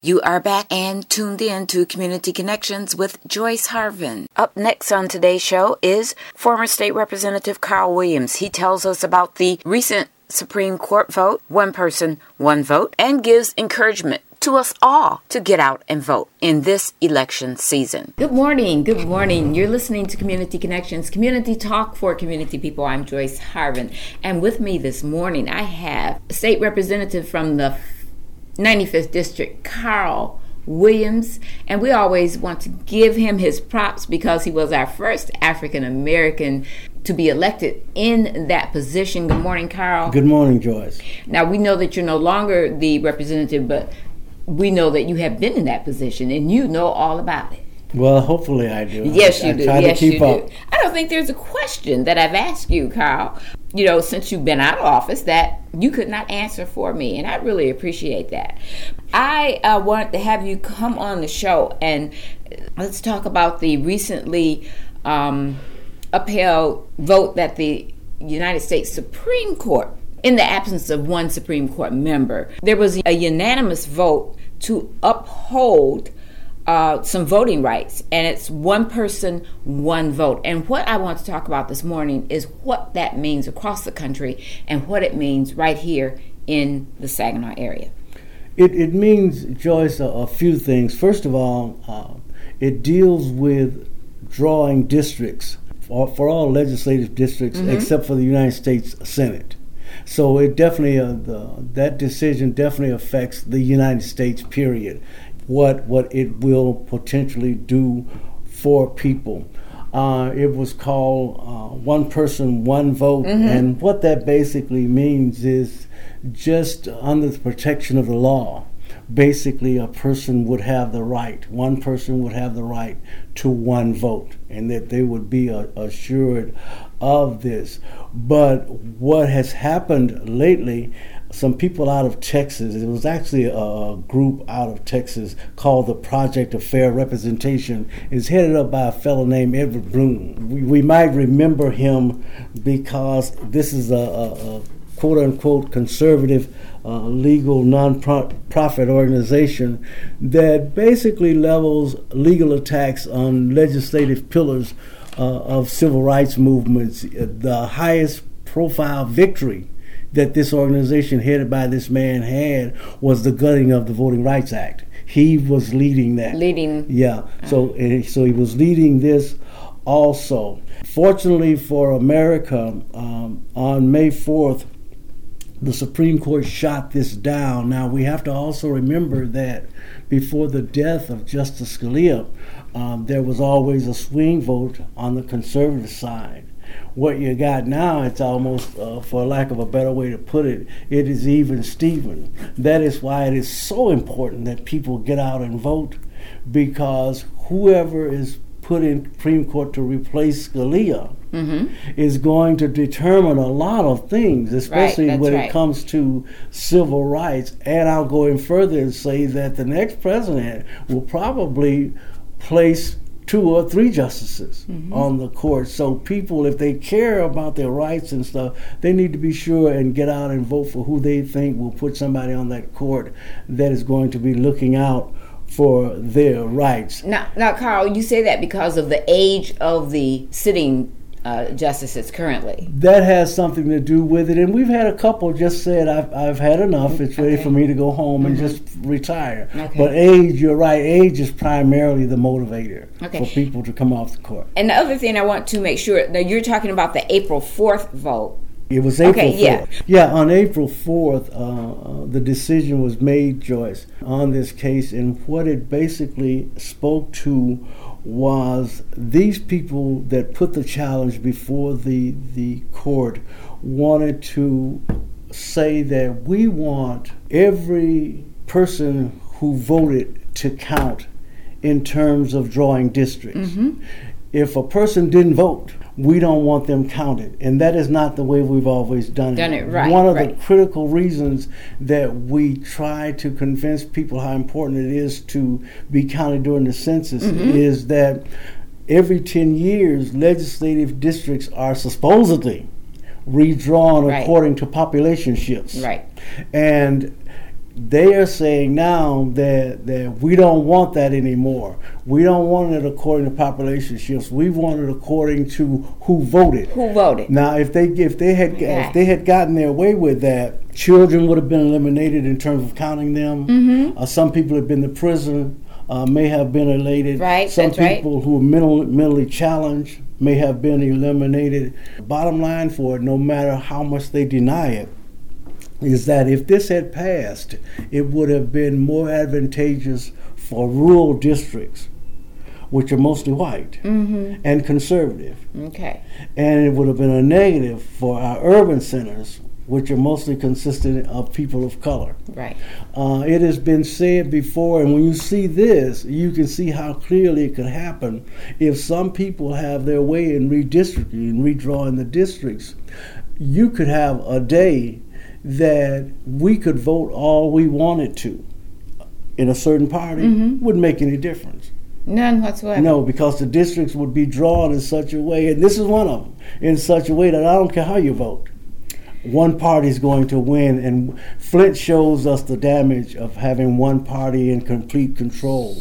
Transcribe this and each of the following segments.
You are back and tuned in to Community Connections with Joyce Harvin. Up next on today's show is former State Representative Carl Williams. He tells us about the recent Supreme Court vote, one person, one vote, and gives encouragement to us all to get out and vote in this election season. Good morning. Good morning. You're listening to Community Connections, community talk for community people. I'm Joyce Harvin. And with me this morning, I have state representative from the 95th District, Carl Williams, and we always want to give him his props because he was our first African American to be elected in that position. Good morning, Carl. Good morning, Joyce. Now, we know that you're no longer the representative, but we know that you have been in that position and you know all about it. Well, hopefully I do. Yes, I, you do. yes, you up. do. I don't think there's a question that I've asked you, Carl, you know, since you've been out of office that you could not answer for me. And I really appreciate that. I uh, want to have you come on the show and let's talk about the recently um, upheld vote that the United States Supreme Court, in the absence of one Supreme Court member, there was a unanimous vote to uphold uh, some voting rights, and it's one person, one vote. And what I want to talk about this morning is what that means across the country and what it means right here in the Saginaw area. It, it means, Joyce, a, a few things. First of all, uh, it deals with drawing districts for, for all legislative districts mm-hmm. except for the United States Senate. So it definitely uh, the, that decision definitely affects the United States. Period what what it will potentially do for people. Uh, it was called uh, One Person, One Vote. Mm-hmm. And what that basically means is just under the protection of the law, basically a person would have the right, one person would have the right to one vote, and that they would be uh, assured of this. But what has happened lately some people out of Texas. It was actually a, group out of Texas called the Project of Fair Representation. It's headed up by a fellow named Edward Blum. We, we might remember him because this is a, a, a quote unquote conservative uh, legal non-profit organization that basically levels legal attacks on legislative pillars uh, of civil rights movements. The highest profile victory that this organization headed by this man had was the gutting of the Voting Rights Act. He was leading that. Leading. Yeah. So so he was leading this also. Fortunately for America, um, on May 4th, the Supreme Court shot this down. Now we have to also remember that before the death of Justice Scalia, um, there was always a swing vote on the conservative side what you got now, it's almost, uh, for lack of a better way to put it, it is even Steven. That is why it is so important that people get out and vote because whoever is put in Supreme Court to replace Scalia mm-hmm. is going to determine a lot of things, especially right, when right. it comes to civil rights. And I'll go in further and say that the next president will probably place two or three justices mm-hmm. on the court. So people, if they care about their rights and stuff, they need to be sure and get out and vote for who they think will put somebody on that court that is going to be looking out for their rights. Now, now, Carl, you say that because of the age of the sitting uh, justices currently. That has something to do with it, and we've had a couple just said, "I've, I've had enough. It's ready for me to go home mm-hmm. and just retire." Okay. But age, you're right. Age is primarily the motivator okay. for people to come off the court. And the other thing I want to make sure that you're talking about the April fourth vote. It was April okay, 4th. Yeah. yeah, on April 4th, uh, uh, the decision was made, Joyce, on this case, and what it basically spoke to was these people that put the challenge before the the court wanted to say that we want every person who voted to count in terms of drawing districts. Mm-hmm. If a person didn't vote, we don't want them counted. And that is not the way we've always done, done it. it right, One of right. the critical reasons that we try to convince people how important it is to be counted during the census mm-hmm. is that every 10 years, legislative districts are supposedly redrawn right. according to population shifts. Right. And they are saying now that, that we don't want that anymore. We don't want it according to population shifts. We want it according to who voted. Who voted? Now, if they if they had if they had gotten their way with that, children would have been eliminated in terms of counting them. Mm-hmm. Uh, some people have been to prison. Uh, may have been elated. Right, Some that's right. people who are mental, mentally challenged may have been eliminated. Bottom line for it, no matter how much they deny it, is that if this had passed, it would have been more advantageous for rural districts, which are mostly white Mm-hmm. and conservative. Okay. And it would have been a negative for our urban centers, which are mostly consistent of people of color. Right. Uh, it has been said before, and when you see this, you can see how clearly it could happen if some people have their way in redistricting and redrawing the districts. You could have a day that we could vote all we wanted to in a certain party, Mhm. wouldn't make any difference. None whatsoever. No, because the districts would be drawn in such a way, and this is one of them, in such a way that I don't care how you vote. One party is going to win, and Flint shows us the damage of having one party in complete control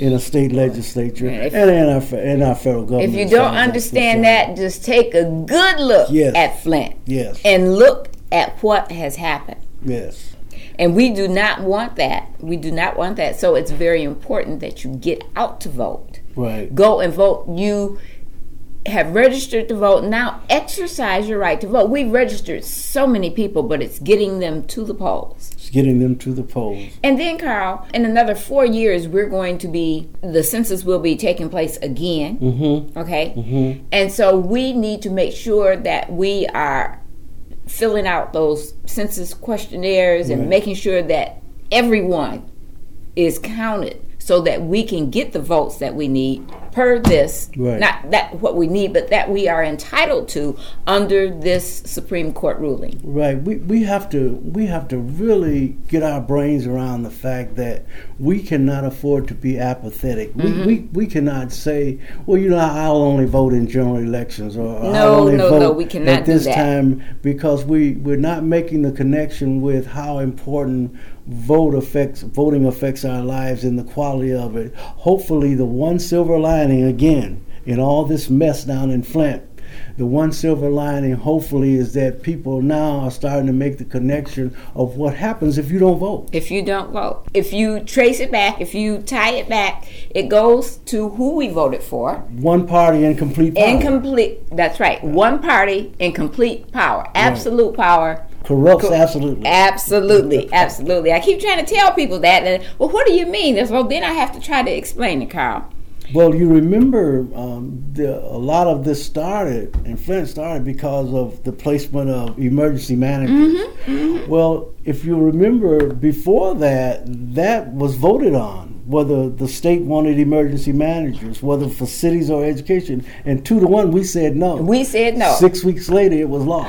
in a state legislature if- and in our, in our federal government. If you don't far as that's understand that, just take a good look Yes. at Flint Yes, and look at what has happened. yes, And we do not want that. We do not want that. So it's very important that you get out to vote. right. Go and vote. You have registered to vote. Now exercise your right to vote. We've registered so many people, but it's getting them to the polls. It's getting them to the polls. And then, Carl, in another four years, we're going to be, the census will be taking place again. Mm-hmm. Okay? Mm-hmm. And so we need to make sure that we are filling out those census questionnaires and Right. making sure that everyone is counted so that we can get the votes that we need per this Right. not that what we need but that we are entitled to under this Supreme Court ruling. Right. We, we have to we have to really get our brains around the fact that we cannot afford to be apathetic. Mm-hmm. We, we we cannot say, well, you know, I'll only vote in general elections or I'll only no, vote no, we cannot at do this that. time because we we're not making the connection with how important vote affects voting affects our lives and the quality of it. Hopefully, the one silver lining again in all this mess down in Flint the one silver lining, hopefully, is that people now are starting to make the connection of what happens if you don't vote. If you don't vote, if you trace it back, if you tie it back, it goes to who we voted for. One party in complete power Incomplete. That's right. One party in complete power, absolute power. Corrupts Co- absolutely. Absolutely, absolutely. I keep trying to tell people that. And, well, what do you mean? Well, then I have to try to explain it, Carl. Well, you remember um, the, a lot of this started, and Flint started because of the placement of emergency managers. Well, if you remember before that, that was voted on whether the state wanted emergency managers, whether for cities or education, and two to one, we said no. We said no. Six weeks later, it was law.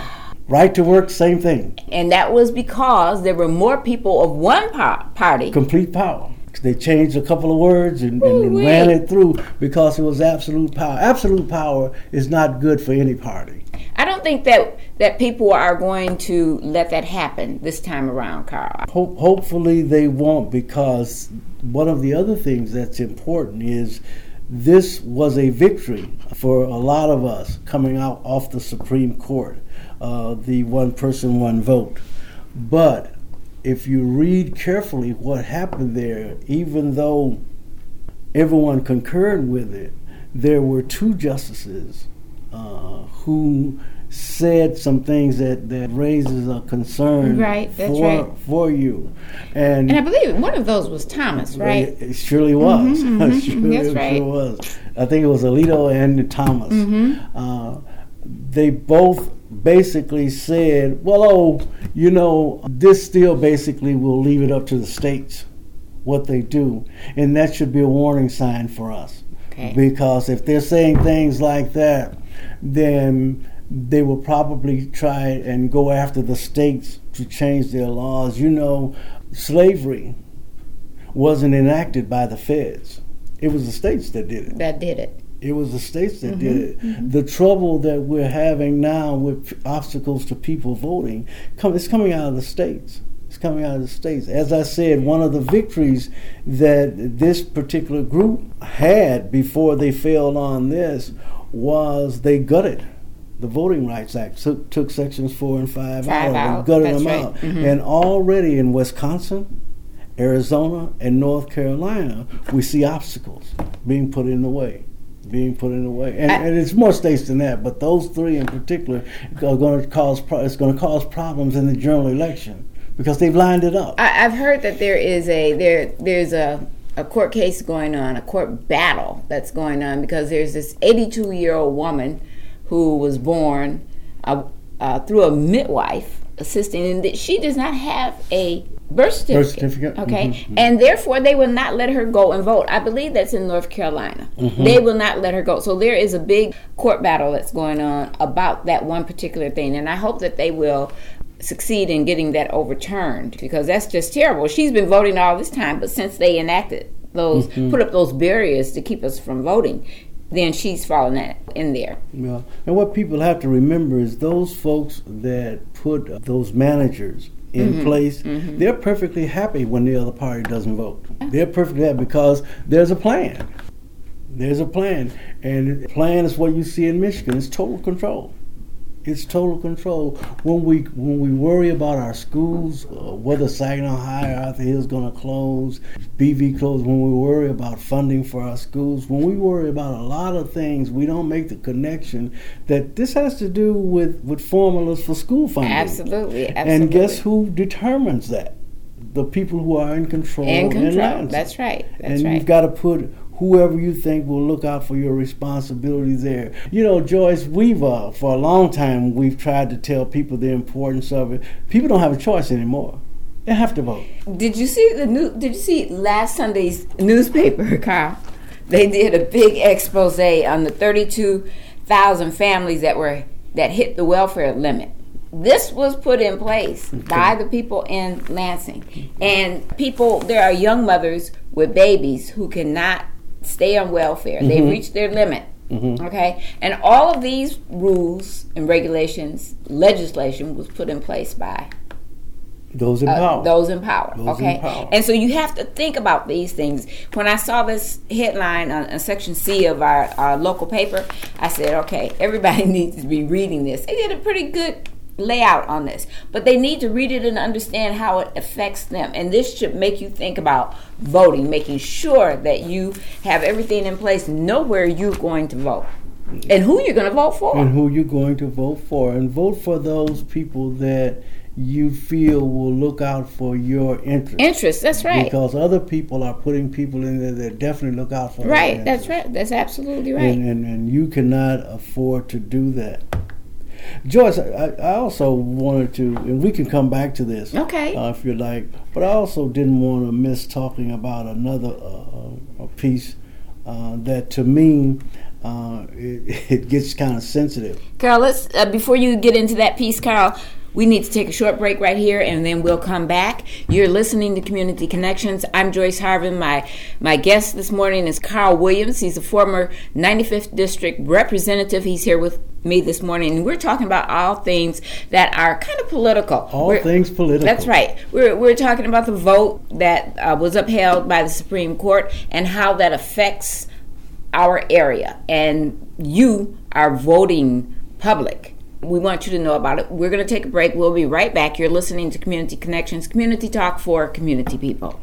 Right to work, same thing. And that was because there were more people of one party. Complete power. They changed a couple of words and, and, and ran it through because it was absolute power. Absolute power is not good for any party. I don't think that, that people are going to let that happen this time around, Carl. Hope, hopefully they won't because one of the other things that's important is this was a victory for a lot of us coming out off the Supreme Court, uh, the one person, one vote. But if you read carefully what happened there, even though everyone concurred with it, there were two justices uh, who said some things that, that raises a concern Right, for, right. for you. And, And I believe one of those was Thomas, right? it, it surely was. mhm, It surely, that's right. sure was. I think it was Alito and Thomas. Mm-hmm. Uh, they both basically said, well, oh, you know, this still basically will leave it up to the states what they do. And that should be a warning sign for us. Okay. Because if they're saying things like that, then they will probably try and go after the states to change their laws. You know, slavery wasn't enacted by the feds. It was the states that did it. That did it. It was the states that did it. The trouble that we're having now with obstacles to people voting, come, it's coming out of the states. It's coming out of the states. As I said, one of the victories that this particular group had before they failed on this was they gutted the Voting Rights Act. Took, took sections four and five, five out, out. and gutted That's them right. out. Mm-hmm. And already in Wisconsin, Arizona, and North Carolina, we see obstacles being put in the way. Being put in the way, and, I- and it's more states than that, but those three in particular are going to cause pro- it's going to cause problems in the general election because they've lined it up. I, I've heard that there is a there there's a a court case going on, a court battle that's going on because there's this 82 year old woman who was born uh, uh, through a midwife assisting, and that she does not have a birth certificate. certificate? Okay, Mhm, and therefore they will not let her go and vote. I believe that's in North Carolina. Mm-hmm. They will not let her go. So there is a big court battle that's going on about that one particular thing, and I hope that they will succeed in getting that overturned because that's just terrible. She's been voting all this time, but since they enacted those, Mm-hmm. put up those barriers to keep us from voting, then she's fallen in- in there. Yeah. And what people have to remember is those folks that put those managers in Mm-hmm. place, they're perfectly happy when the other party doesn't vote. They're perfectly happy because there's a plan. There's a plan. And the plan is what you see in Michigan. It's total control. It's total control. When we when we worry about our schools, uh, whether Saginaw High or Arthur Hill is going to close, BV close, when we worry about funding for our schools, when we worry about a lot of things, we don't make the connection that this has to do with, with formulas for school funding. Absolutely, absolutely. And guess who determines that? The people who are in control. In control. That's right. That's and right. you've got to put whoever you think will look out for your responsibility there. You know, Joyce, we've uh, for a long time we've tried to tell people the importance of it. People don't have a choice anymore. They have to vote. Did you see the new? Did you see last Sunday's newspaper, Carl? They did a big expose on the thirty-two thousand families that were that hit the welfare limit. This was put in place by the people in Lansing, and people. There are young mothers with babies who cannot stay on welfare. They've reached their limit. Okay, and all of these rules and regulations, legislation was put in place by Those in uh, power. those in power. Those in okay, power. and so you have to think about these things. When I saw this headline on, on section C of our, our local paper, I said, okay, everybody needs to be reading this. They did a pretty good layout on this, but they need to read it and understand how it affects them. And this should make you think about voting, making sure that you have everything in place, know where you're going to vote, and who you're going to vote for. and who you're going to vote for, and vote for those people that you feel will look out for your interests. Interest. That's right. Because other people are putting people in there that definitely look out for Right. That's right. That's absolutely right. and, and, and you cannot afford to do that. Joyce, I, I also wanted to, and we can come back to this Okay. uh, if you like, but I also didn't want to miss talking about another uh, a piece uh, that to me uh, it, it gets kind of sensitive. Carl, let's uh, before you get into that piece, Carol. We need to take a short break right here, and then we'll come back. You're listening to Community Connections. I'm Joyce Harvin. My my guest this morning is Carl Williams. He's a former 95th District representative. He's here with me this morning, and we're talking about all things that are kind of political. All We're- things political. That's right. We're, we're talking about the vote that uh, was upheld by the Supreme Court and how that affects our area. And you are voting public. We want you to know about it. We're going to take a break. We'll be right back. You're listening to Community Connections, community talk for community people.